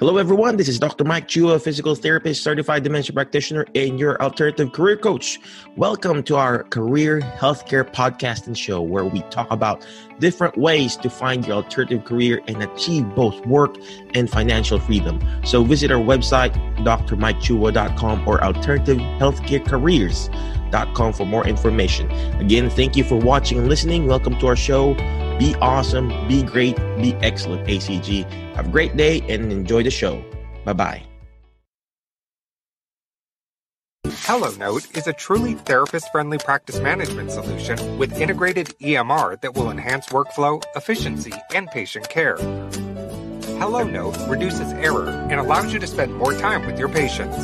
Hello, everyone. This is Dr. Mike Chua, physical therapist, certified dementia practitioner, and your alternative career coach. Welcome to our career healthcare podcast and show where we talk about different ways to find your alternative career and achieve both work and financial freedom. So visit our website, drmikechua.com or alternativehealthcarecareers.com for more information. Again, thank you for watching and listening. Welcome to our show. Be awesome, be great, be excellent, ACG. Have a great day and enjoy the show. Bye bye. HelloNote is a truly therapist friendly practice management solution with integrated EMR that will enhance workflow, efficiency, and patient care. HelloNote reduces error and allows you to spend more time with your patients.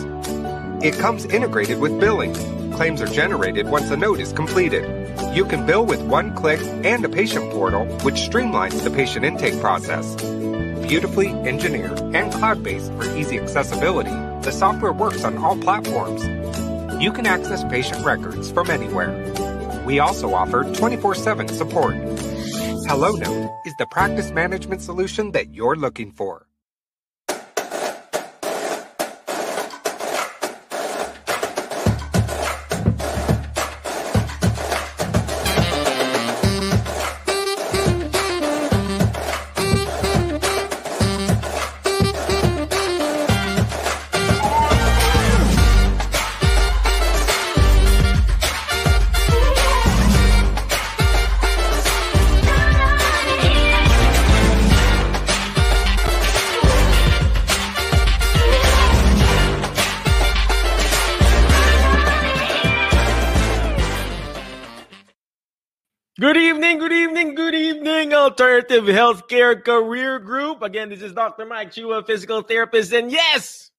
It comes integrated with billing. Claims are generated once a note is completed. You can bill with one click and a patient portal, which streamlines the patient intake process. Beautifully engineered and cloud based for easy accessibility, the software works on all platforms. You can access patient records from anywhere. We also offer 24 7 support. HelloNote is the practice management solution that you're looking for. Alternative Healthcare Career Group. Again, this is Dr. Mike Chua, physical therapist. And yes,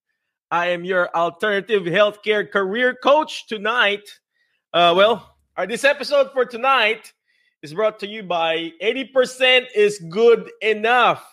I am your Alternative Healthcare Career Coach tonight. Uh, well, uh, this episode for tonight is brought to you by 80% is good enough.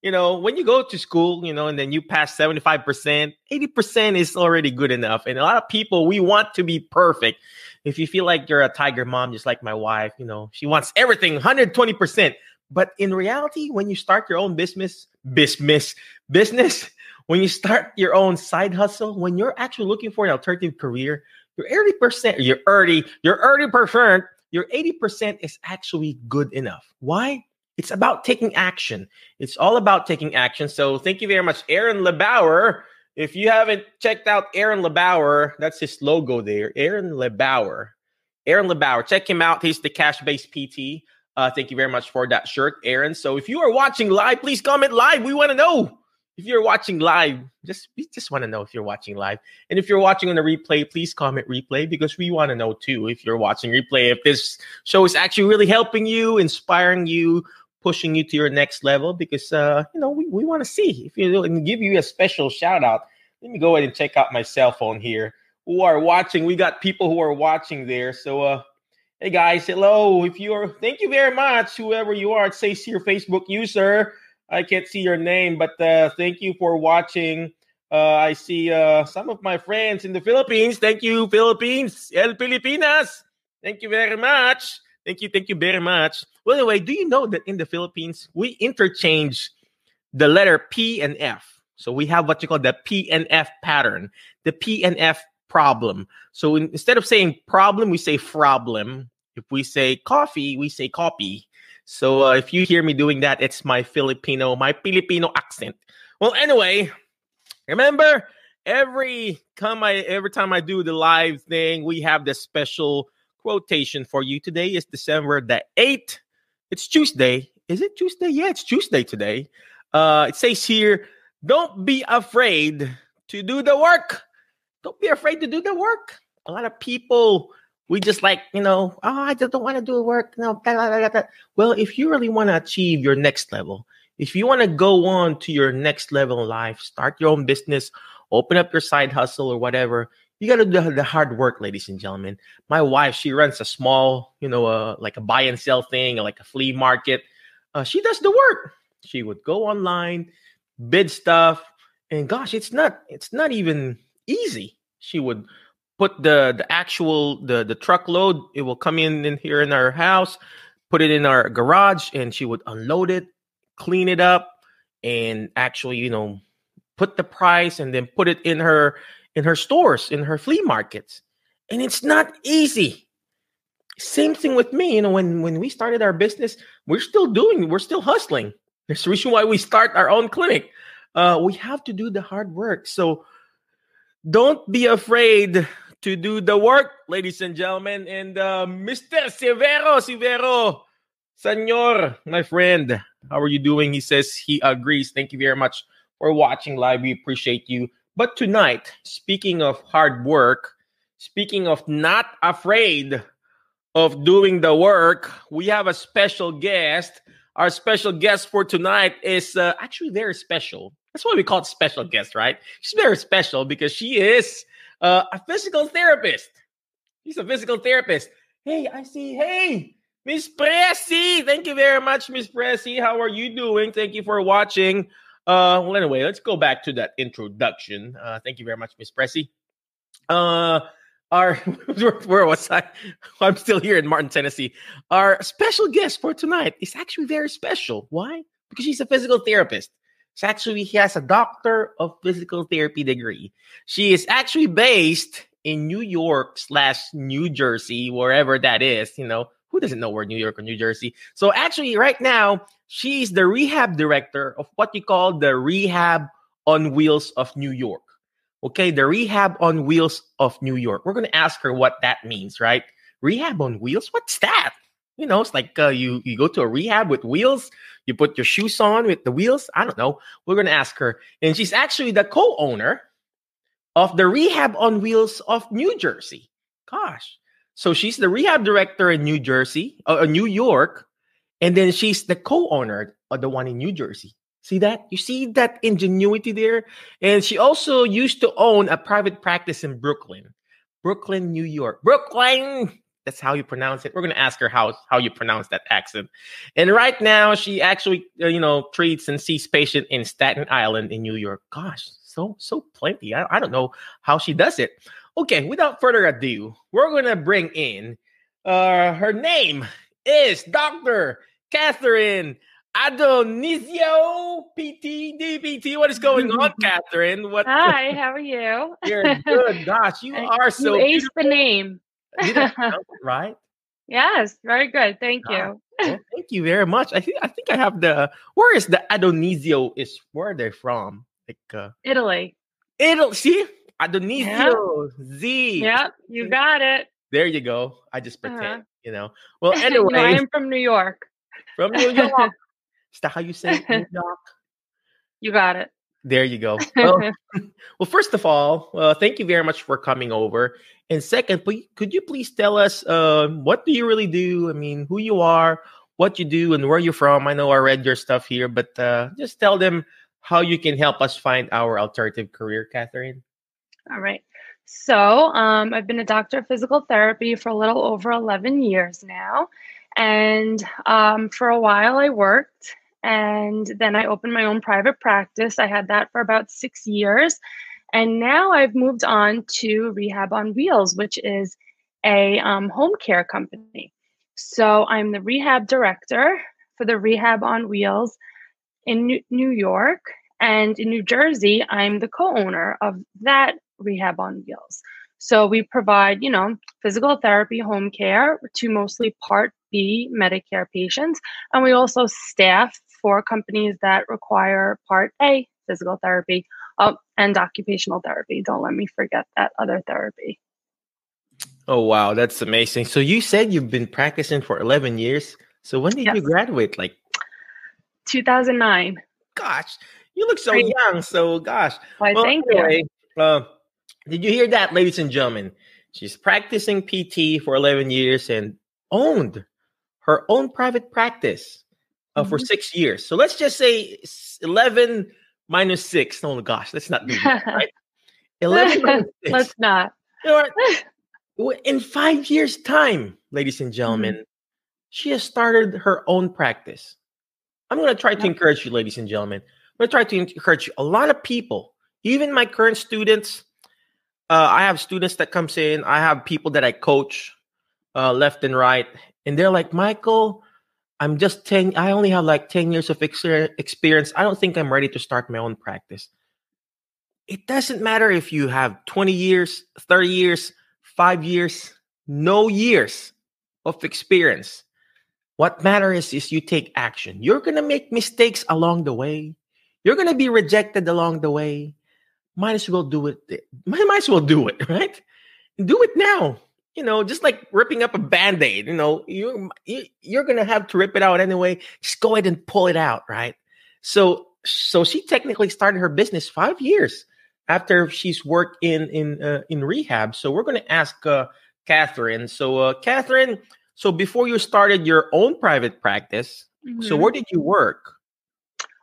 You know, when you go to school, you know, and then you pass 75%, 80% is already good enough. And a lot of people, we want to be perfect if you feel like you're a tiger mom, just like my wife, you know, she wants everything 120%. But in reality, when you start your own business, business, business, when you start your own side hustle, when you're actually looking for an alternative career, your 80%, your 30, your 30%, your 80% is actually good enough. Why? It's about taking action. It's all about taking action. So thank you very much, Aaron LeBauer if you haven't checked out Aaron LeBauer, that's his logo there. Aaron LeBauer. Aaron LeBauer. Check him out. He's the cash based PT. Uh, thank you very much for that shirt, Aaron. So if you are watching live, please comment live. We want to know if you're watching live. Just we just want to know if you're watching live. And if you're watching on the replay, please comment replay because we want to know too if you're watching replay if this show is actually really helping you, inspiring you, pushing you to your next level because uh, you know we, we want to see if you and give you a special shout out. Let me go ahead and check out my cell phone here. Who are watching? We got people who are watching there. So uh hey guys, hello. If you are thank you very much, whoever you are, it says your Facebook user. I can't see your name, but uh thank you for watching. Uh, I see uh, some of my friends in the Philippines. Thank you, Philippines, El Filipinas. Thank you very much. Thank you, thank you very much. Well, anyway, do you know that in the Philippines we interchange the letter P and F? So we have what you call the P and F pattern, the P and F problem. So in, instead of saying problem, we say problem. If we say coffee, we say copy. So uh, if you hear me doing that, it's my Filipino, my Filipino accent. Well, anyway, remember every time I every time I do the live thing, we have this special quotation for you. Today is December the 8th. It's Tuesday. Is it Tuesday? Yeah, it's Tuesday today. Uh, it says here, don't be afraid to do the work. Don't be afraid to do the work. A lot of people, we just like, you know, oh, I just don't want to do work. No, blah, blah, blah, well, if you really want to achieve your next level, if you want to go on to your next level in life, start your own business, open up your side hustle or whatever, you got to do the hard work, ladies and gentlemen. My wife, she runs a small, you know, uh, like a buy and sell thing, like a flea market. Uh, she does the work. She would go online, bid stuff, and gosh, it's not, it's not even easy. She would put the the actual the the truckload. It will come in in here in our house, put it in our garage, and she would unload it, clean it up, and actually, you know, put the price and then put it in her in her stores, in her flea markets. And it's not easy. Same thing with me. You know, when when we started our business, we're still doing, we're still hustling. There's the reason why we start our own clinic. Uh, we have to do the hard work. So don't be afraid to do the work, ladies and gentlemen. And uh, Mr. Severo, Severo, Senor, my friend, how are you doing? He says he agrees. Thank you very much for watching live. We appreciate you. But tonight, speaking of hard work, speaking of not afraid of doing the work, we have a special guest. Our special guest for tonight is uh, actually very special. That's why we call it special guest, right? She's very special because she is uh, a physical therapist. She's a physical therapist. Hey, I see. Hey, Miss Pressy. Thank you very much, Miss Pressy. How are you doing? Thank you for watching. Uh, well, anyway, let's go back to that introduction. Uh, thank you very much, Miss Pressy. Uh, our where, was I? I'm still here in Martin, Tennessee. Our special guest for tonight is actually very special. Why? Because she's a physical therapist. She actually he has a doctor of physical therapy degree. She is actually based in New York slash New Jersey, wherever that is. You know, who doesn't know where New York or New Jersey? So actually, right now, she's the rehab director of what you call the Rehab on Wheels of New York. Okay, the Rehab on Wheels of New York. We're to ask her what that means, right? Rehab on wheels? What's that? You know, it's like uh, you you go to a rehab with wheels. You put your shoes on with the wheels. I don't know. We're to ask her, and she's actually the co-owner of the Rehab on Wheels of New Jersey. Gosh, so she's the rehab director in New Jersey, uh, New York, and then she's the co-owner of the one in New Jersey. See that? You see that ingenuity there? And she also used to own a private practice in Brooklyn, Brooklyn, New York. Brooklyn. That's how you pronounce it. We're going to ask her how how you pronounce that accent. And right now, she actually, uh, you know, treats and sees patient in Staten Island in New York. Gosh, so so plenty. I, I don't know how she does it. Okay, without further ado, we're going to bring in uh her name is Dr. Catherine Adonisio PT DPT. What is going on, Catherine? What? Hi, how are you? You're good. Gosh, you are so. You aced the name. right? Yes, very good. Thank you. well, thank you very much. I think I think I have the. Where is the Adonisio? Is where are they from? Like uh, Italy. Italy. See, Adonisio Z. Yep, you got it. There you go. I just Uh-huh. pretend. You know. Well, anyway, no, I am from New York. from New York. Is that how you say it? New York? you got it. There you go. Well, well first of all, uh, thank you very much for coming over. And second, please, could you please tell us uh, what do you really do? I mean, who you are, what you do, and where you're from. I know I read your stuff here, but uh, just tell them how you can help us find our alternative career, Catherine. All right. So, um, I've been a doctor of physical therapy for a little over 11 years now. And um, for a while, I worked and then I opened my own private practice. I had that for about six years. And now I've moved on to Rehab on Wheels, which is a um, home care company. So I'm the rehab director for the Rehab on Wheels in New- York. And in New Jersey, I'm the co owner of that Rehab on Wheels. So we provide, you know, physical therapy, home care to mostly Part B Medicare patients. And we also staff for companies that require Part A physical therapy oh, and occupational therapy. Don't let me forget that other therapy. Oh, wow. That's amazing. So you said you've been practicing for 11 years. So when did you graduate? Like, 2009. gosh, you look so Great. young. So, gosh. Why, Well, thank you. uh, did you hear that, ladies and gentlemen? She's practicing PT for 11 years and owned her own private practice uh, for Mhm. six years. So let's just say 11 minus six. Oh, gosh, let's not do that, right? 11 minus six. Let's not. You know In five years' time, ladies and gentlemen, Mm-hmm. she has started her own practice. I'm going to try to encourage you, ladies and gentlemen. I'm going to try to encourage you. A lot of people, even my current students, uh, I have students that comes in. I have people that I coach uh, left and right, and they're like, Michael, I'm just ten. I only have like ten years of experience. I don't think I'm ready to start my own practice. it doesn't matter if you have 20 years, 30 years, five years, no years of experience. What matters is, is you take action. You're going to make mistakes along the way. You're going to be rejected along the way. Might as well do it. Might as well do it, right? Do it now. You know, just like ripping up a band-aid, you know, you, you you're going to have to rip it out anyway. Just go ahead and pull it out, right? So so she technically started her business 5 years after she's worked in in uh, in rehab. So we're going to ask uh, Catherine. So uh, Catherine, so before you started your own private practice, mm-hmm. so where did you work?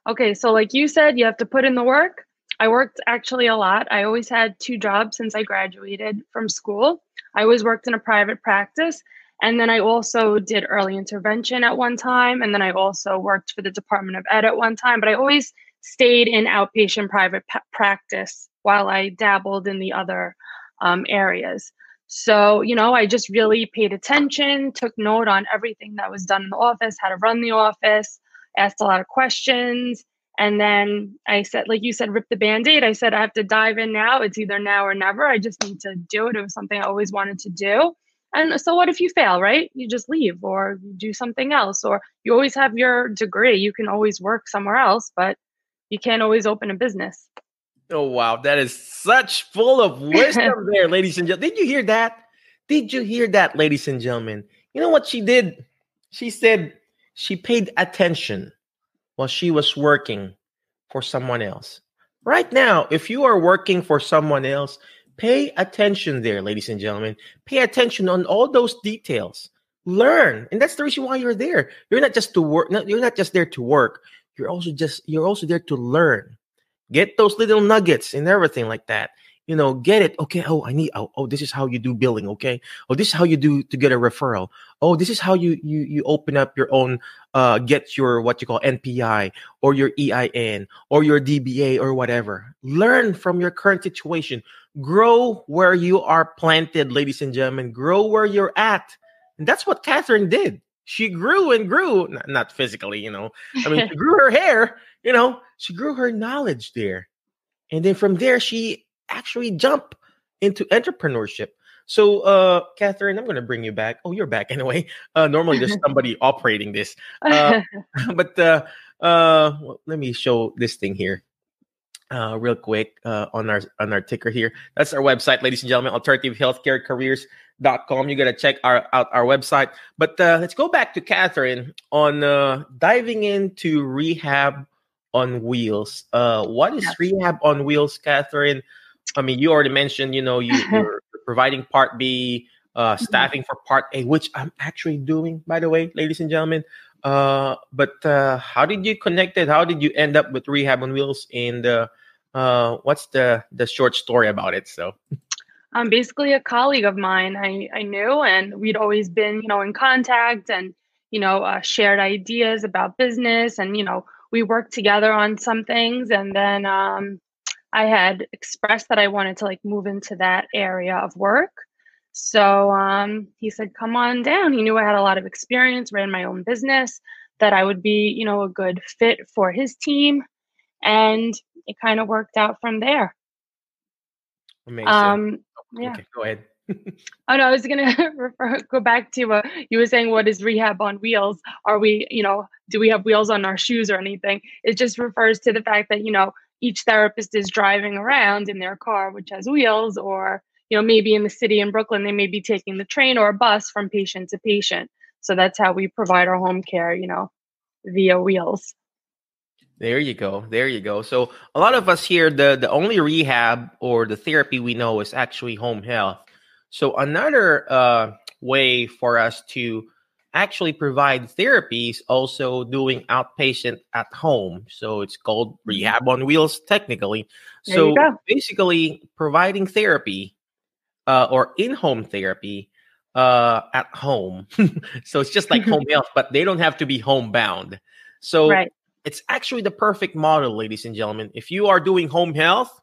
Okay, so like you said, you have to put in the work. I worked actually a lot. I always had two jobs since I graduated from school. I always worked in a private practice. And then I also did early intervention at one time. And then I also worked for the Department of Ed at one time. But I always stayed in outpatient private p- practice while I dabbled in the other um, areas. So, you know, I just really paid attention, took note on everything that was done in the office, how to run the office, asked a lot of questions. And then I said, like you said, rip the band aid. I said, I have to dive in now. It's either now or never. I just need to do it. It was something I always wanted to do. And so, what if you fail, right? You just leave or do something else, or you always have your degree. You can always work somewhere else, but you can't always open a business. Oh wow, that is such full of wisdom there, ladies and gentlemen. Did you hear that? Did you hear that, ladies and gentlemen? You know what she did? She said she paid attention while she was working for someone else. Right now, if you are working for someone else, pay attention there, ladies and gentlemen. Pay attention on all those details. Learn, and that's the reason why you're there. You're not just to work. You're not just there to work. You're also just you're also there to learn Get those little nuggets and everything like that. You know, get it. Okay. Oh, I need. Oh, oh, this is how you do billing. Okay. Oh, this is how you do to get a referral. Oh, this is how you you you open up your own. Uh, get your what you call NPI or your EIN or your DBA or whatever. Learn from your current situation. Grow where you are planted, ladies and gentlemen. Grow where you're at, and that's what Catherine did she grew and grew not, not physically you know i mean she grew her hair you know she grew her knowledge there and then from there she actually jump into entrepreneurship so uh catherine i'm going to bring you back oh you're back anyway uh normally there's somebody operating this uh, but uh uh well, let me show this thing here uh, real quick uh, on our on our ticker here. That's our website, ladies and gentlemen, alternative healthcare careers com. You got to check our out our website. But uh, let's go back to Catherine on uh, diving into rehab on wheels. Uh, what is rehab on wheels, Catherine? I mean, you already mentioned, you know, you, are providing Part B, uh, mm-hmm. staffing for Part A, which I'm actually doing, by the way, ladies and gentlemen. Uh, but uh, how did you connect it? How did you end up with rehab on wheels? And uh, uh, what's the the short story about it? So um, basically a colleague of mine I, I knew, and we'd always been, you know, in contact and, you know, uh, shared ideas about business. And, you know, we worked together on some things. And then um, I had expressed that I wanted to like move into that area of work. So um, he said, come on down. He knew I had a lot of experience, ran my own business, that I would be, you know, a good fit for his team. And it kind of worked out from there. Amazing. Um, yeah. Okay, go ahead. oh no, I was gonna refer, go back to uh, you were saying what is rehab on wheels? Are we, you know, do we have wheels on our shoes or anything? It just refers to the fact that you know each therapist is driving around in their car, which has wheels, or you know maybe in the city in Brooklyn they may be taking the train or a bus from patient to patient. So that's how we provide our home care, you know, via wheels. There you go. There you go. So a lot of us here, the the only rehab or the therapy we know is actually home health. So another uh, way for us to actually provide therapies also doing outpatient at home. So it's called mm-hmm. rehab on wheels technically. There so basically providing therapy uh, or in-home therapy uh, at home. so it's just like home health, but they don't have to be homebound. So right it's actually the perfect model, ladies and gentlemen. If you are doing home health,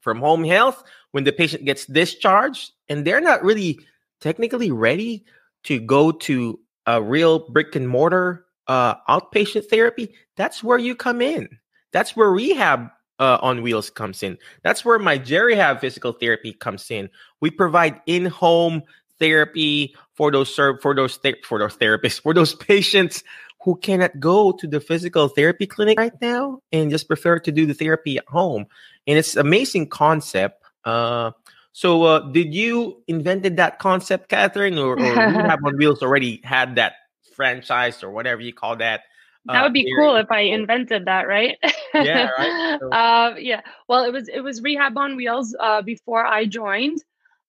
from home health, when the patient gets discharged and they're not really technically ready to go to a real brick and mortar uh, outpatient therapy, that's where you come in. That's where rehab uh, on Wheels comes in. That's where my Jerihab physical therapy comes in. We provide in-home therapy for those for those for those therapists for those patients who cannot go to the physical therapy clinic right now and just prefer to do the therapy at home. And it's amazing concept. Uh, so, uh, did you invented that concept, Catherine, or, or Rehab on Wheels already had that franchise or whatever you call that? that uh, would be cool if I invented that, right? yeah, right. So. uh, yeah. Well, it was it was Rehab on Wheels uh, before I joined.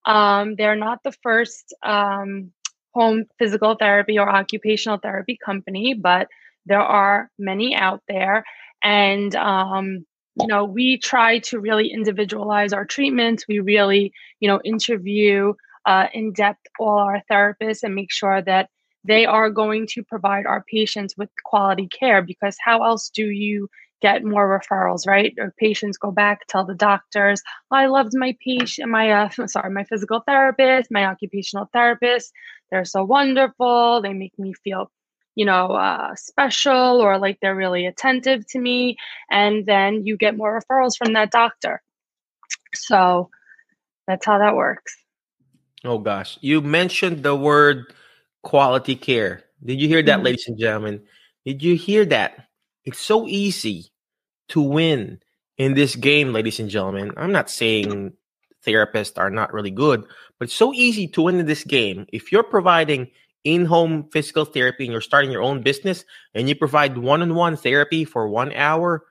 Um, they're not the first um, home physical therapy or occupational therapy company, but there are many out there, and um, you know we try to really individualize our treatments. We really you know interview uh, in depth all our therapists and make sure that they are going to provide our patients with quality care because how else do you get more referrals right? Or patients go back tell the doctors oh, i loved my patient my uh, sorry my physical therapist my occupational therapist. They're so wonderful. They make me feel you know uh, special or like they're really attentive to me and then you get more referrals from that doctor so that's how that works oh gosh you mentioned the word quality care. Did you hear that, mm-hmm. ladies and gentlemen? Did you hear that? It's so easy to win in this game, ladies and gentlemen. I'm not saying therapists are not really good, but it's so easy to win in this game. If you're providing in home physical therapy and you're starting your own business and you provide one on one therapy for one hour,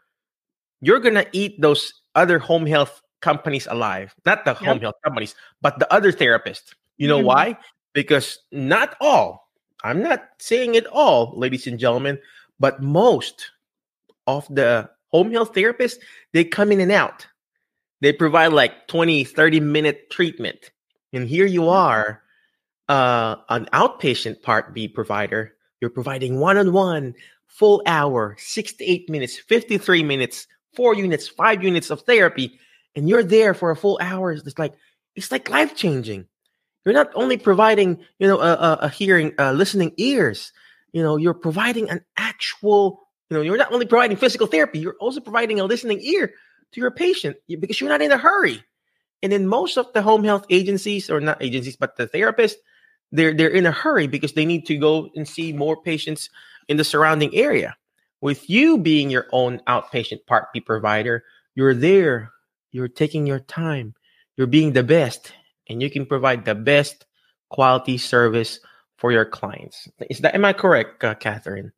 you're going to eat those other home health companies alive. Not the yep. home health companies, but the other therapists. You know mm-hmm. why? because not all, I'm not saying it all, ladies and gentlemen, but most of the home health therapists, they come in and out. They provide like 20, 30 minute treatment. And here you are, uh, an outpatient Part B provider. You're providing one on one, full hour, six to eight minutes, 53 minutes, four units, five units of therapy. And you're there for a full hour. It's like, it's like life changing. You're not only providing, you know, a, a, a hearing, uh, listening ears. You know, you're providing an actual. You know, you're not only providing physical therapy. You're also providing a listening ear to your patient because you're not in a hurry. And in most of the home health agencies, or not agencies, but the therapist, they're they're in a hurry because they need to go and see more patients in the surrounding area. With you being your own outpatient Part B provider, you're there, you're taking your time, you're being the best, and you can provide the best quality service for your clients. Is that am I correct, uh, Catherine?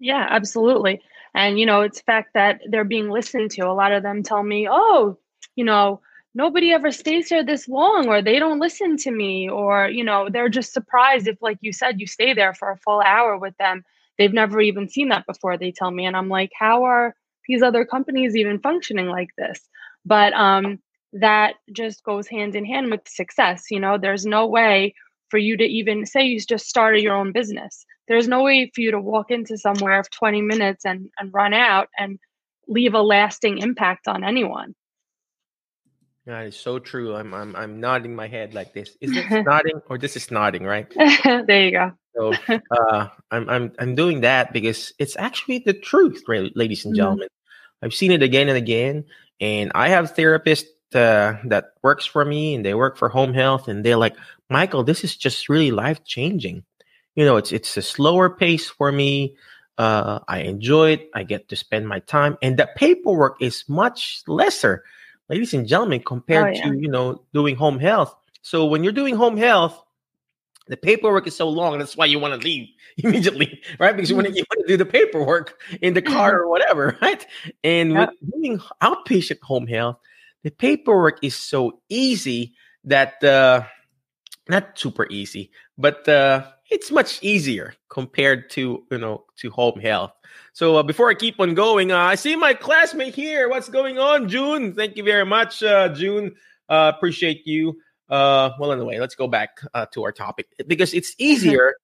Yeah, absolutely. And you know, it's fact that they're being listened to. A lot of them tell me, "Oh, you know, nobody ever stays here this long or they don't listen to me or, you know, they're just surprised if like you said you stay there for a full hour with them. They've never even seen that before, they tell me. And I'm like, "How are these other companies even functioning like this?" But um that just goes hand in hand with success. You know, there's no way for you to even say you just started your own business. There's no way for you to walk into somewhere of 20 minutes and, and run out and leave a lasting impact on anyone. That is so true. I'm I'm I'm nodding my head like this. Is this nodding or this is nodding, right? there you go. So uh, I'm I'm I'm doing that because it's actually the truth, ladies and mm-hmm. gentlemen. Mm-hmm. I've seen it again and again, and I have therapists uh, that works for me and they work for home health and they're like michael this is just really life changing you know it's it's a slower pace for me uh, i enjoy it i get to spend my time and the paperwork is much lesser ladies and gentlemen compared oh, yeah. to you know doing home health so when you're doing home health the paperwork is so long that's why you want to leave immediately right because you want, to, you want to do the paperwork in the car or whatever right and yep. with doing outpatient home health the paperwork is so easy that uh, not super easy, but uh, it's much easier compared to you know to home health. So uh, before I keep on going, uh, I see my classmate here. What's going on, June? Thank you very much, uh, June. Uh, appreciate you. Uh, well, anyway, let's go back uh, to our topic because it's easier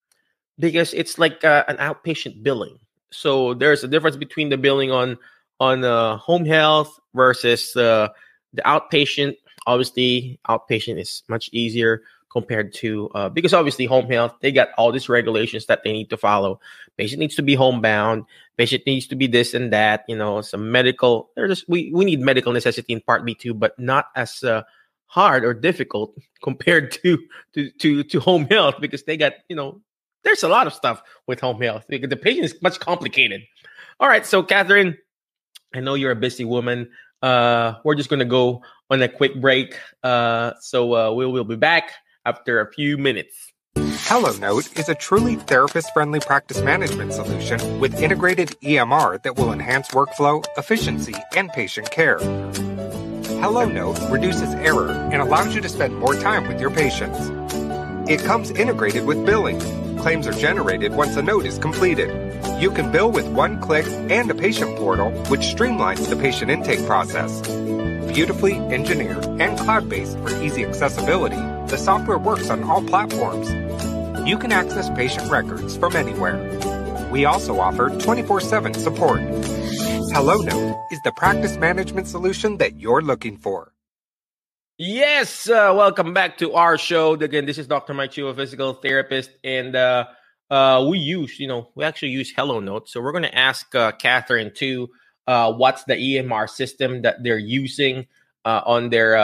because it's like uh, an outpatient billing. So there's a difference between the billing on on uh, home health versus uh, the outpatient, obviously, outpatient is much easier compared to uh, because obviously home health they got all these regulations that they need to follow. Patient needs to be homebound. Patient needs to be this and that you know some medical there's we, we need medical necessity in part b too but not as uh, hard or difficult compared to to to to home health because they got you know there's a lot of stuff with home health because the patient is much complicated. All right so catherine i know you're a busy woman. Uh we're just gonna go on a quick break. Uh so uh we will be back after a few minutes. HelloNote is a truly therapist friendly practice management solution with integrated EMR that will enhance workflow, efficiency, and patient care. HelloNote reduces error and allows you to spend more time with your patients. It comes integrated with billing. Claims are generated once a note is completed. You can bill with one click and a patient portal, which streamlines the patient intake process. Beautifully engineered and cloud based for easy accessibility, the software works on all platforms. You can access patient records from anywhere. We also offer 24 7 support. HelloNote is the practice management solution that you're looking for. Yes, uh, welcome back to our show. Again, this is Dr. Mike a physical therapist, and uh, uh, we use, you know, we actually use HelloNote. So we're going to ask uh, Catherine too uh, what's the EMR system that they're using uh, on their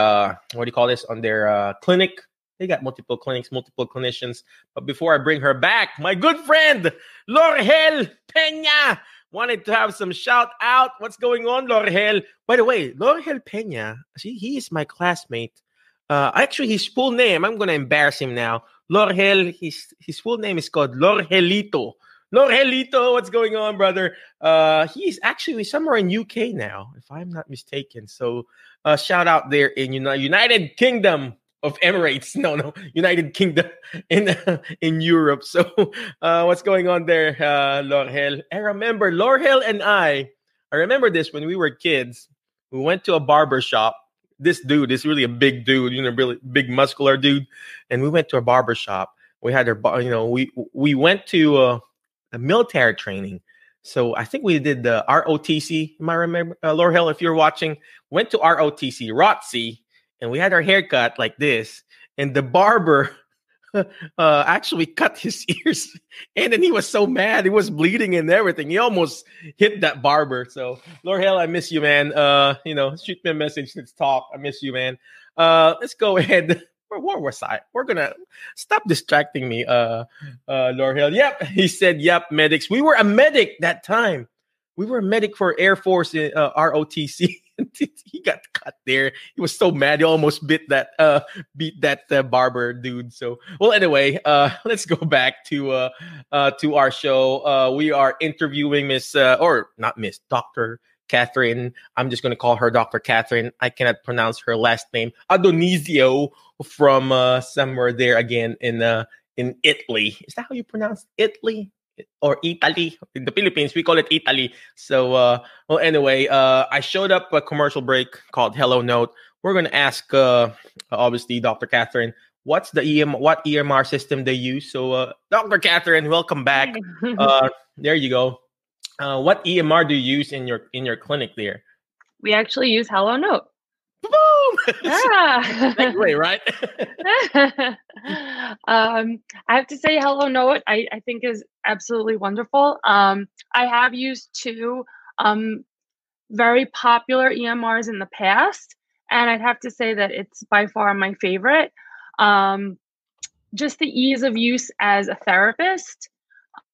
what do you call this on their clinic. They got multiple clinics, multiple clinicians. But before I bring her back, my good friend Lorgel Pena wanted to have some shout out. What's going on, Lorgel? By the way, Lorgel Pena, see, he is my classmate. Uh, actually, his full name, I'm going to embarrass him now. Lorgel, his, his full name is called Lorgelito. Lorgelito, what's going on, brother? Uh, he's actually somewhere in UK now, if I'm not mistaken. So, uh, shout out there in Uni- United Kingdom of Emirates. No, no, United Kingdom in uh, in Europe. So, uh, what's going on there, uh, Lorgel? I remember Lorgel and I. I remember this when we were kids. We went to a barber shop. This dude is really a big dude, you know, really big muscular dude. And we went to a barber shop. We had our, you know, we we went to. Uh, a military training. So I think we did the ROTC. Am I remember, uh, Lorgel, if you're watching, went to ROTC, ROTC, and we had our haircut like this. And the barber uh, actually cut his ears. And then he was so mad. He was bleeding and everything. He almost hit that barber. So, Lorgel, I miss you, man. Uh, you know, shoot me a message. Let's talk. I miss you, man. Uh, let's go ahead where was I? We're gonna stop distracting me, uh, uh, Lorgel. Yep, he said, "Yep, medics. We were a medic that time. We were a medic for Air Force in uh, ROTC. he got cut there. He was so mad. He almost bit that, uh, beat that uh, barber dude. So, well, anyway, uh, let's go back to uh, uh, to our show. Uh, we are interviewing Miss, uh, or not Miss, Doctor Catherine. I'm just going to call her Dr. Catherine. I cannot pronounce her last name. Adonisio from uh, somewhere there again in uh, in Italy. Is that how you pronounce Italy? Or Italy in the Philippines, we call it Italy. So, uh, well, anyway, uh, I showed up a commercial break called Hello Note. We're going to ask, uh, obviously, Dr. Catherine, what's the EM, what EMR system they use. So, uh, Dr. Catherine, welcome back. uh, there you go. Uh, what EMR do you use in your in your clinic there? We actually use HelloNote. Boom! Yeah. segue, right? um, I have to say, Hello HelloNote, I, I think is absolutely wonderful. Um, I have used two um, very popular EMRs in the past, and I'd have to say that it's by far my favorite. Um, just the ease of use as a therapist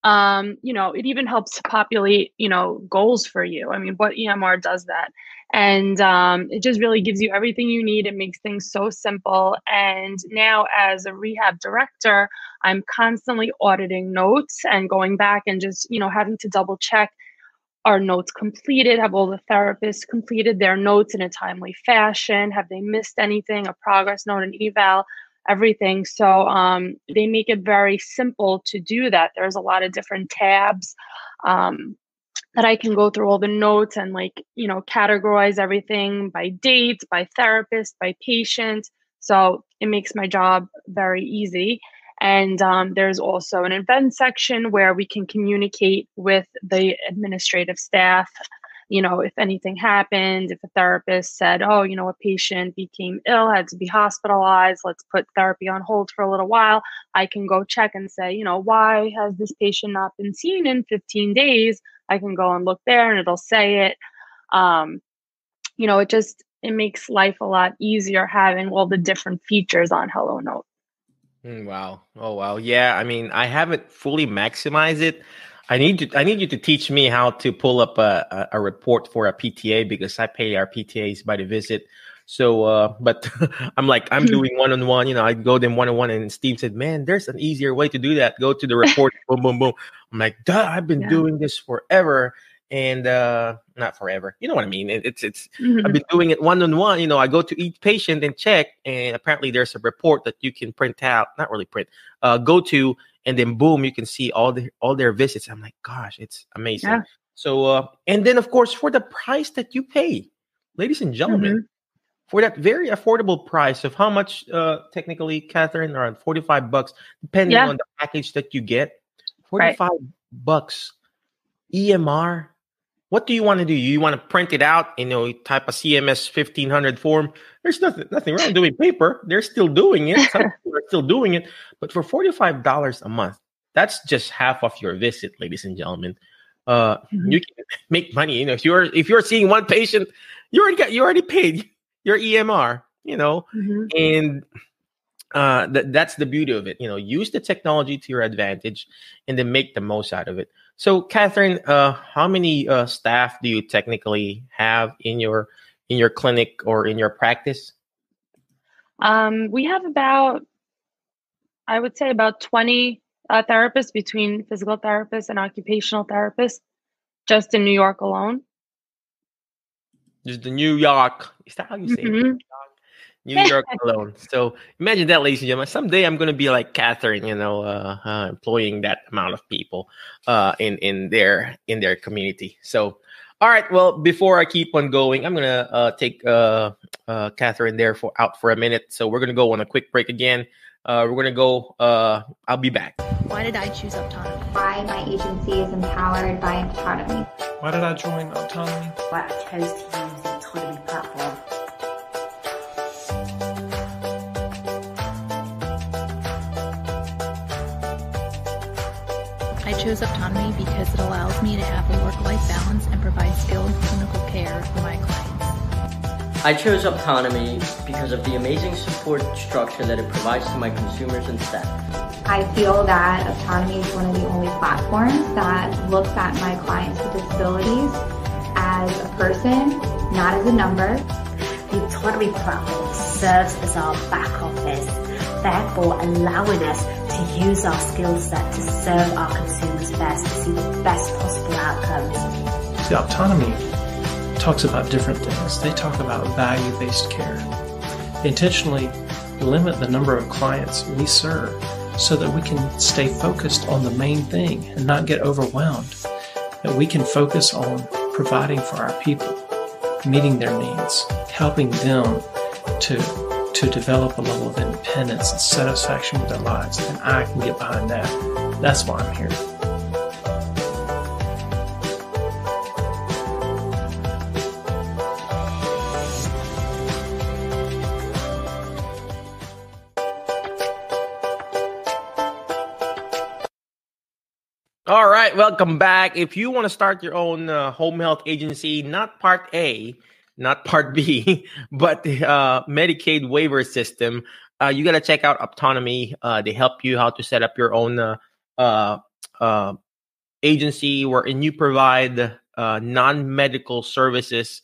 um, you know, it even helps to populate, you know, goals for you. I mean, what EMR does that? And um, it just really gives you everything you need. It makes things so simple. And now, as a rehab director, I'm constantly auditing notes and going back and just, you know, having to double check are notes completed? Have all the therapists completed their notes in a timely fashion? Have they missed anything? A progress note, an eval? Everything. So um, they make it very simple to do that. There's a lot of different tabs um, that I can go through all the notes and like, you know, categorize everything by date, by therapist, by patient. So it makes my job very easy. And um, there's also an event section where we can communicate with the administrative staff you know, if anything happened, if a therapist said, oh, you know, a patient became ill, had to be hospitalized, let's put therapy on hold for a little while, I can go check and say, you know, why has this patient not been seen in 15 days? I can go and look there and it'll say it. Um, you know, it just it makes life a lot easier having all the different features on Hello Note. Mm, wow. Oh wow. Yeah. I mean, I haven't fully maximized it. I need to. I need you to teach me how to pull up a, a, a report for a PTA because I pay our PTAs by the visit. So, uh, but I'm like, I'm doing one on one. You know, I go them one on one, and Steve said, "Man, there's an easier way to do that. Go to the report. boom, boom, boom." I'm like, "Duh, I've been yeah. doing this forever." and uh not forever you know what i mean it, it's it's mm-hmm. i've been doing it one on one you know i go to each patient and check and apparently there's a report that you can print out not really print uh go to and then boom you can see all the all their visits i'm like gosh it's amazing yeah. so uh and then of course for the price that you pay ladies and gentlemen mm-hmm. for that very affordable price of how much uh technically catherine around 45 bucks depending yeah. on the package that you get 45 right. bucks emr what do you want to do? You want to print it out, you know, type a CMS 1500 form. There's nothing nothing wrong doing paper. They're still doing it. Some people are still doing it. But for $45 a month, that's just half of your visit, ladies and gentlemen. Uh, mm-hmm. you can make money. You know, if you're if you're seeing one patient, you already got you already paid your EMR, you know, mm-hmm. and uh, th- that's the beauty of it. You know, use the technology to your advantage and then make the most out of it. So, Catherine, uh, how many uh, staff do you technically have in your in your clinic or in your practice? Um, we have about, I would say, about twenty uh, therapists between physical therapists and occupational therapists, just in New York alone. Just the New York. Is that how you say mm-hmm. It? New York alone. So imagine that, ladies and gentlemen. Someday I'm going to be like Catherine, you know, uh, uh, employing that amount of people uh, in in their in their community. So, all right. Well, before I keep on going, I'm going to uh, take uh, uh, Catherine there for out for a minute. So we're going to go on a quick break again. we're going to go. Uh I'll be back. Why did I choose autonomy? Why my agency is empowered by autonomy? Why did I join autonomy? Why I chose to use chose autonomy because it allows me to have a work-life balance and provide skilled clinical care for my clients. I chose autonomy because of the amazing support structure that it provides to my consumers and staff. I feel that autonomy is one of the only platforms that looks at my clients with disabilities as a person, not as a number. The Optonomy platform serves as our back office, therefore allowing us use our skill set to serve our consumers best, to see the best possible outcomes. The Optonomy talks about different things. They talk about value-based care. They intentionally limit the number of clients we serve so that we can stay focused on the main thing and not get overwhelmed. That we can focus on providing for our people, meeting their needs, helping them to to develop a level of independence and satisfaction with their lives, and I can get behind that. That's why I'm here. All right, welcome back. If you want to start your own uh, home health agency, not part A, not Part B, but the uh, Medicaid waiver system. Uh, you got to check out Optonomy. Uh, they help you how to set up your own uh, uh, uh, agency wherein you provide non-medical services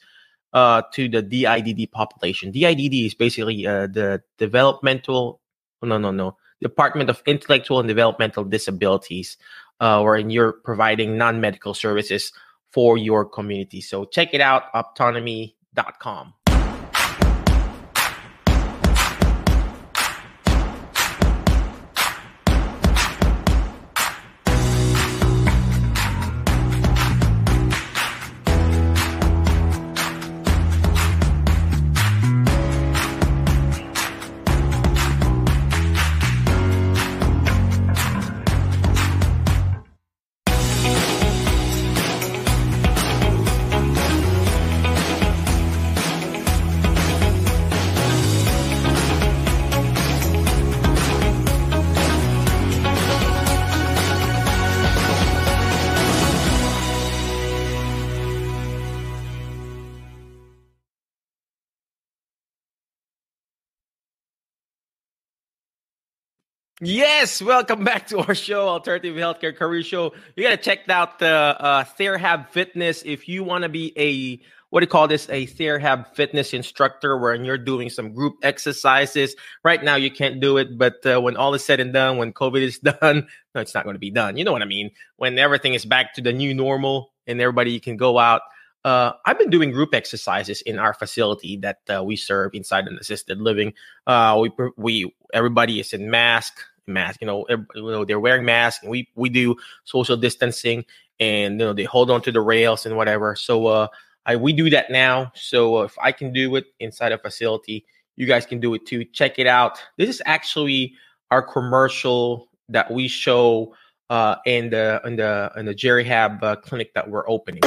to the DIDD population. DIDD is basically the developmental, no, no, no, Department of Intellectual and Developmental Disabilities, wherein you're providing non-medical services for your community. So check it out, Optonomy com. Yes, welcome back to our show, Alternative Healthcare Career Show. You got to check out the uh, TheraHab Fitness if you want to be a what do you call this? A TheraHab Fitness instructor, where you're doing some group exercises. Right now, you can't do it, but uh, when all is said and done, when COVID is done, no, it's not going to be done. You know what I mean? When everything is back to the new normal and everybody can go out. Uh, I've been doing group exercises in our facility that uh, we serve inside an assisted living. Uh, we we everybody is in mask, mask. You know, you know they're wearing masks, and we we do social distancing, and you know they hold on to the rails and whatever. So uh, I we do that now. So if I can do it inside a facility, you guys can do it too. Check it out. This is actually our commercial that we show uh, in the in the in the Jerry Hab uh, clinic that we're opening.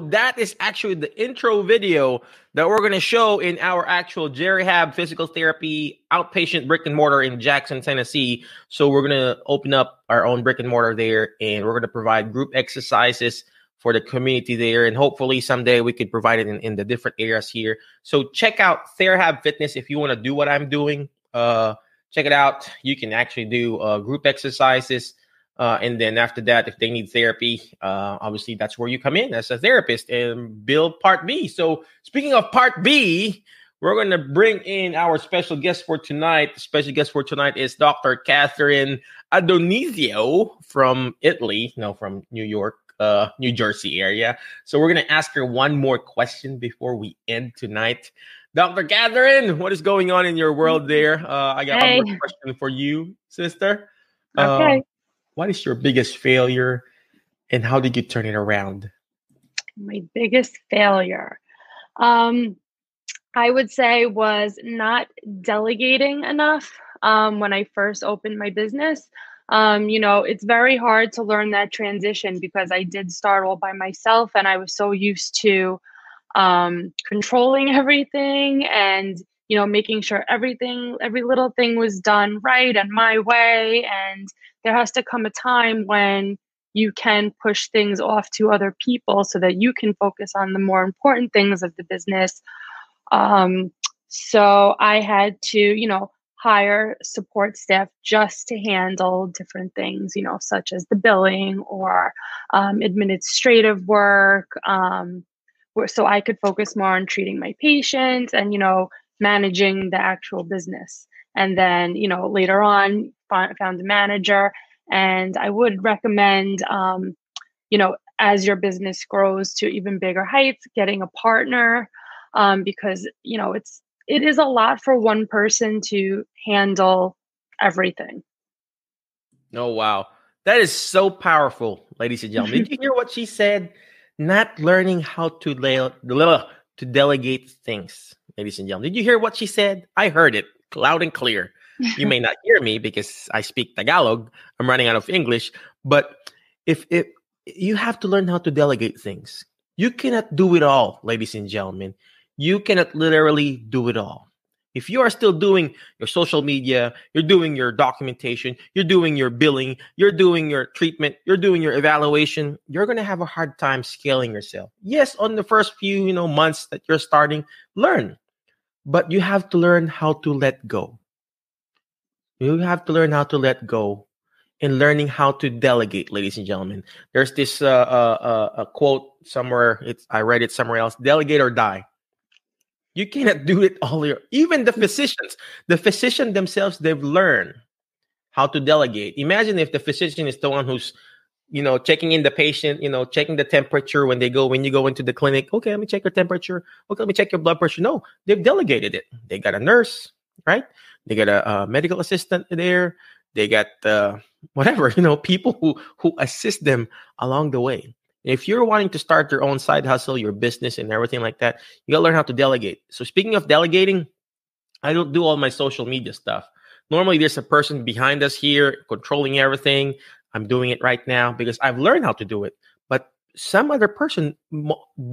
That is actually the intro video that we're going to show in our actual Jerry Hab Physical Therapy outpatient brick and mortar in Jackson, Tennessee. So we're going to open up our own brick and mortar there, and we're going to provide group exercises for the community there, and hopefully someday we could provide it in, in the different areas here. So check out TheraHab Fitness if you want to do what I'm doing. Uh, check it out. You can actually do uh, group exercises uh, and then after that, if they need therapy, uh, obviously that's where you come in as a therapist and build part B. So speaking of part B, we're going to bring in our special guest for tonight. The special guest for tonight is Dr. Catherine Adonisio from Italy, no, from New York, uh, New Jersey area. So we're going to ask her one more question before we end tonight. Dr. Catherine, what is going on in your world there? Uh, I got hey. one more question for you, sister. Okay. What is your biggest failure and how did you turn it around? My biggest failure. Um, I would say was not delegating enough um, when I first opened my business. Um, you know, it's very hard to learn that transition because I did start all by myself and I was so used to um, controlling everything and, you know, making sure everything, every little thing was done right and my way. And there has to come a time when you can push things off to other people so that you can focus on the more important things of the business. Um, so I had to, you know, hire support staff just to handle different things, you know, such as the billing or um, administrative work. Um, so I could focus more on treating my patients and, you know, managing the actual business. And then, you know, later on, found a manager. And I would recommend, um, you know, as your business grows to even bigger heights, getting a partner um, because you know it's it is a lot for one person to handle everything. Oh wow, that is so powerful, ladies and gentlemen. Did you hear what she said? Not learning how to lay, to delegate things, ladies and gentlemen. Did you hear what she said? I heard it loud and clear you may not hear me because I speak Tagalog. I'm running out of English. But if if you have to learn how to delegate things, you cannot do it all, ladies and gentlemen. You cannot literally do it all. If you are still doing your social media, you're doing your documentation, you're doing your billing, you're doing your treatment, you're doing your evaluation, you're going to have a hard time scaling yourself. Yes, on the first few, you know, months that you're starting, learn. But you have to learn how to let go. You have to learn how to let go and learning how to delegate, ladies and gentlemen. There's this uh, uh, uh, a quote somewhere. It's I read it somewhere else. Delegate or die. You cannot do it all. Your, even the physicians, the physician themselves, they've learned how to delegate. Imagine if the physician is the one who's you know, checking in the patient, you know, checking the temperature when they go when you go into the clinic. Okay, let me check your temperature. Okay, let me check your blood pressure. No, they've delegated it. They got a nurse, right? They got a, a medical assistant there. They got uh, whatever, you know, people who who assist them along the way. If you're wanting to start your own side hustle, your business, and everything like that, you gotta learn how to delegate. So, speaking of delegating, I don't do all my social media stuff. Normally, there's a person behind us here controlling everything. I'm doing it right now because I've learned how to do it. But some other person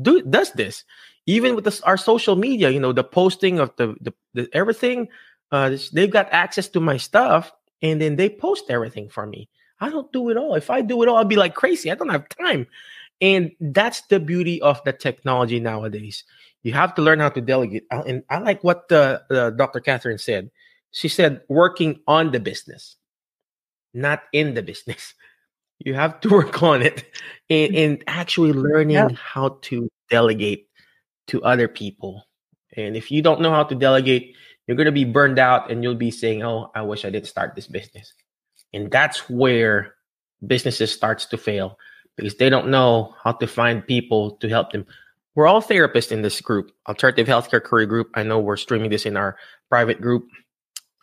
do, does this, even with our social media. You know, the posting of the, the, the everything. Uh, they've got access to my stuff, and then they post everything for me. I don't do it all. If I do it all, I'll be like crazy. I don't have time. And that's the beauty of the technology nowadays. You have to learn how to delegate. Uh, and I like what the, uh, Dr. Catherine said. She said, working on the business, not in the business. You have to work on it and, mm. and actually learning yep. how to delegate to other people. And if you don't know how to delegate, you're going to be burned out and you'll be saying, Oh, I wish I didn't start this business. And that's where businesses starts to fail because they don't know how to find people to help them. We're all therapists in this group, Alternative Healthcare Career Group. I know we're streaming this in our private group.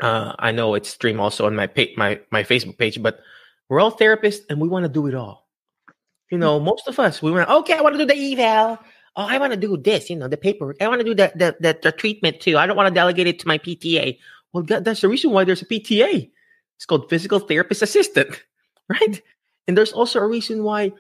Uh, I know it's streamed also on my page, my my Facebook page, but we're all therapists and we want to do it all. You know, most of us we want. Okay, I want to do the eval. Oh, I want to do this. You know, the paperwork. I want to do that the the, the treatment too. I don't want to delegate it to my PTA. Well, that, that's the reason why there's a PTA. It's called physical therapist assistant, right? And there's also a reason why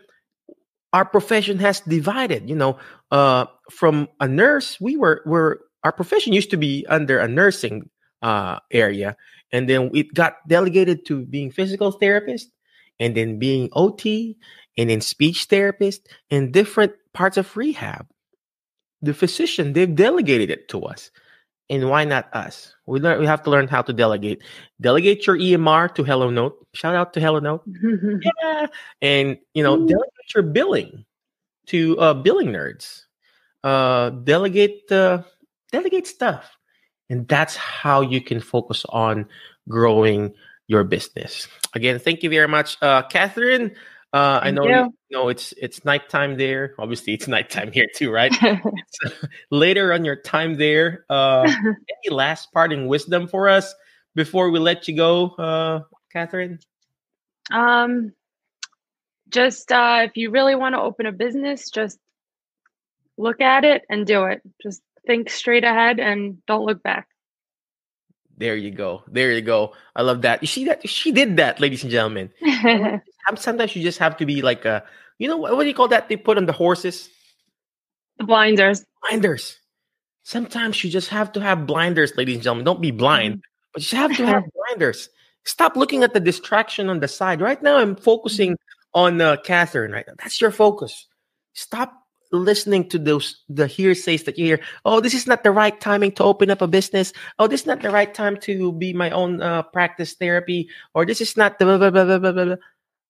our profession has divided. You know, uh, from a nurse, we were were our profession used to be under a nursing uh, area, and then it got delegated to being physical therapist, and then being OT, and then speech therapist, and different parts of rehab. The physician they've delegated it to us, and why not us? We learn we have to learn how to delegate. Delegate your EMR to HelloNote. Shout out to HelloNote. yeah, and you know delegate your billing to uh, billing nerds. Uh, delegate uh, delegate stuff and that's how you can focus on growing your business. Again, thank you very much, uh, Catherine. Uh, I know you. you know it's it's nighttime there. Obviously, it's nighttime here too, right? later on your time there. Uh, any last parting wisdom for us before we let you go, uh, Catherine? Um, just uh, if you really want to open a business, just look at it and do it. Just think straight ahead and don't look back. There you go. There you go. I love that. You see that she did that, ladies and gentlemen. Sometimes you just have to be like a, you know, what, what do you call that? They put on the horses. The blinders. Blinders. Sometimes you just have to have blinders, ladies and gentlemen. Don't be blind, mm-hmm. but you have to have blinders. Stop looking at the distraction on the side. Right now, I'm focusing mm-hmm. on uh, Catherine. Right now, that's your focus. Stop listening to those the hearsays that you hear oh this is not the right timing to open up a business. Oh this is not the right time to be my own uh, practice therapy. Or this is not the blah, blah, blah, blah, blah.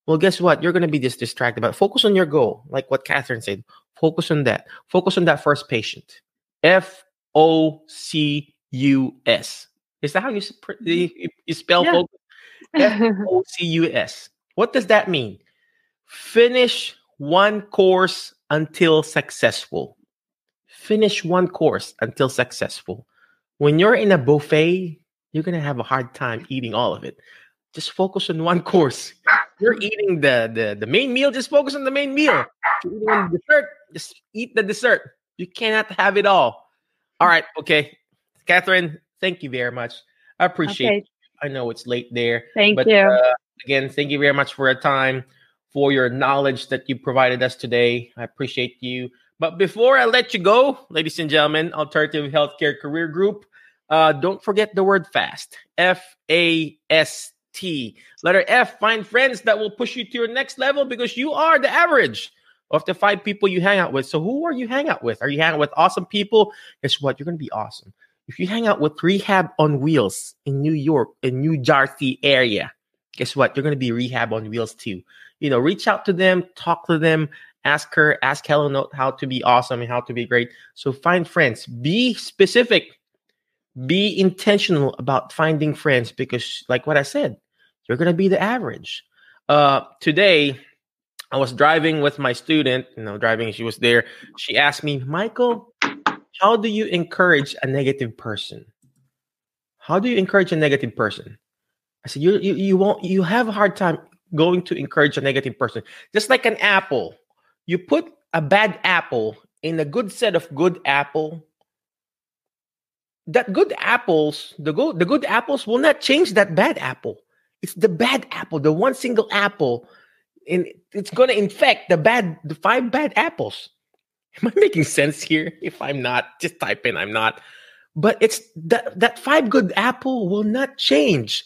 well guess what? You're going to be just distracted but focus on your goal like what catherine said. Focus on that. Focus on that first patient. F o c u s. Is that how you, you spell yeah. focus? F o c u s. What does that mean? Finish one course until successful. Finish one course until successful. When you're in a buffet, you're going to have a hard time eating all of it. Just focus on one course. You're eating the, the, the main meal, just focus on the main meal. You're dessert, just eat the dessert. You cannot have it all. All right, okay. Catherine, thank you very much. I appreciate okay. it. I know it's late there. Thank but, you. Uh, again, thank you very much for your time for your knowledge that you provided us today. I appreciate you. But before I let you go, ladies and gentlemen, Alternative Healthcare Career Group, uh, don't forget the word FAST. F A S T. Letter F, find friends that will push you to your next level because you are the average of the five people you hang out with. So, who are you hang out with? Are you hanging out with awesome people? Guess what? You're going to be awesome. If you hang out with Rehab on Wheels in New York, in New Jersey area, guess what? You're going to be Rehab on Wheels too you know, reach out to them, talk to them, ask her, ask Note how to be awesome and how to be great. So find friends, be specific, be intentional about finding friends because, like what I said, you're gonna be the average. Uh, today, I was driving with my student, you know, driving, she was there. She asked me, Michael, how do you encourage a negative person? How do you encourage a negative person? I said, you, you, you won't, you have a hard time going to encourage a negative person. Just like an apple, you put a bad apple in a good set of good apple. That good apples, the good, the good apples will not change that bad apple. It's the bad apple, the one single apple, and it's going to infect the bad, the five bad apples. Am I making sense here? If I'm not, just type in I'm not. But it's that that five good apple will not change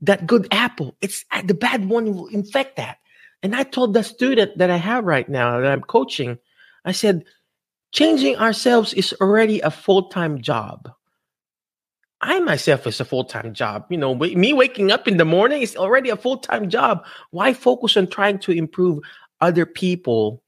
that good apple. It's uh, the bad one will infect that. And I told the student that I have right now that I'm coaching, I said, changing ourselves is already a full time job. I myself is a full time job. You know, me waking up in the morning is already a full time job. Why focus on trying to improve other people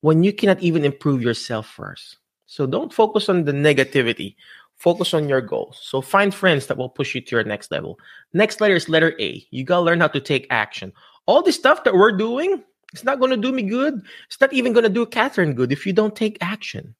when you cannot even improve yourself first? So don't focus on the negativity. Focus on your goals. So find friends that will push you to your next level. Next letter is letter A. You got to learn how to take action. All this stuff that we're doing, it's not going to do me good. It's not even going to do Catherine good if you don't take action.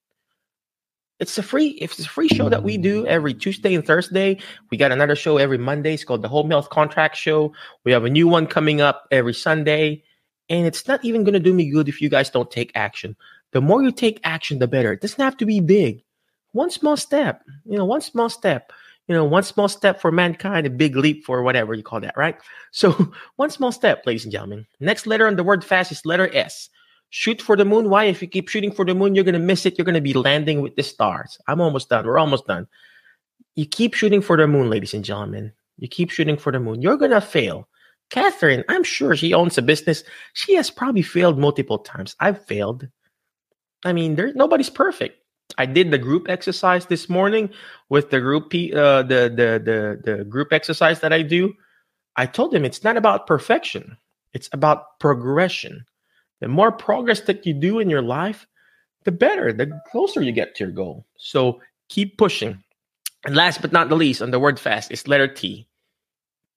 It's a free it's a free show that we do every Tuesday and Thursday. We got another show every Monday. It's called the Home Health Contract Show. We have a new one coming up every Sunday. And it's not even going to do me good if you guys don't take action. The more you take action, the better. It doesn't have to be big one small step, you know, one small step, you know, one small step for mankind, a big leap for whatever you call that, right? So, one small step, ladies and gentlemen. Next letter on the word fast is letter S. Shoot for the moon. Why? If you keep shooting for the moon, you're going to miss it. You're going to be landing with the stars. I'm almost done. We're almost done. You keep shooting for the moon, ladies and gentlemen. You keep shooting for the moon. You're going to fail. Catherine, I'm sure she owns a business. She has probably failed multiple times. I've failed. I mean, there nobody's perfect. I did the group exercise this morning with the group uh, the, the the the group exercise that I do. I told them it's not about perfection; it's about progression. The more progress that you do in your life, the better, the closer you get to your goal. So keep pushing. And last but not the least, on the word fast is letter T.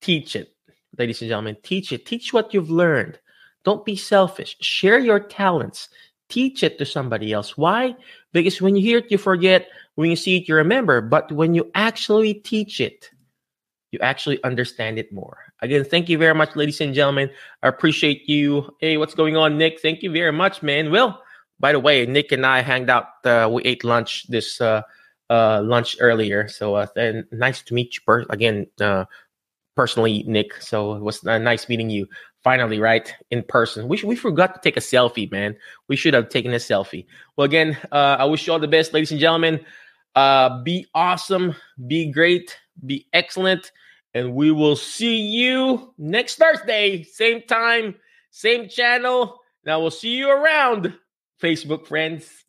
Teach it, ladies and gentlemen. Teach it. Teach what you've learned. Don't be selfish. Share your talents teach it to somebody else. Why? Because when you hear it, you forget. When you see it, you remember. But when you actually teach it, you actually understand it more. Again, thank you very much, ladies and gentlemen. I appreciate you. Hey, what's going on, Nick? Thank you very much, man. Well, by the way, Nick and I hanged out. Uh, we ate lunch this uh, uh, lunch earlier. So uh, nice to meet you per- again uh, personally, Nick. So it was uh, nice meeting you finally, right? In person. We, we forgot to take a selfie, man. We should have taken a selfie. Well, again, uh, I wish you all the best, ladies and gentlemen. Uh, be awesome, be great, be excellent. And we will see you next Thursday, same time, same channel. Now we'll see you around, Facebook friends.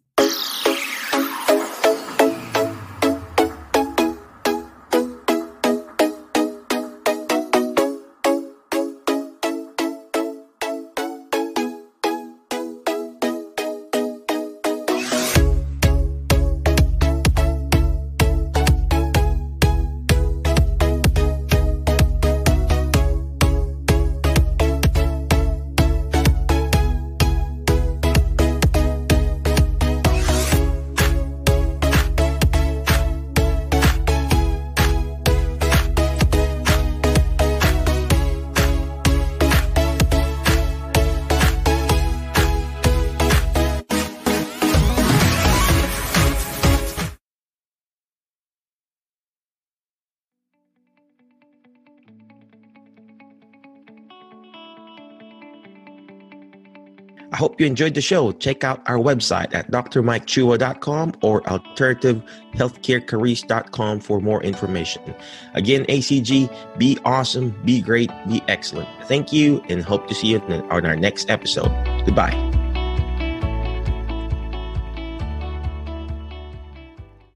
I hope you enjoyed the show. Check out our website at drmikechua.com or alternativehealthcarecareers.com for more information. Again, ACG, be awesome, be great, be excellent. Thank you, and hope to see you on our next episode. Goodbye.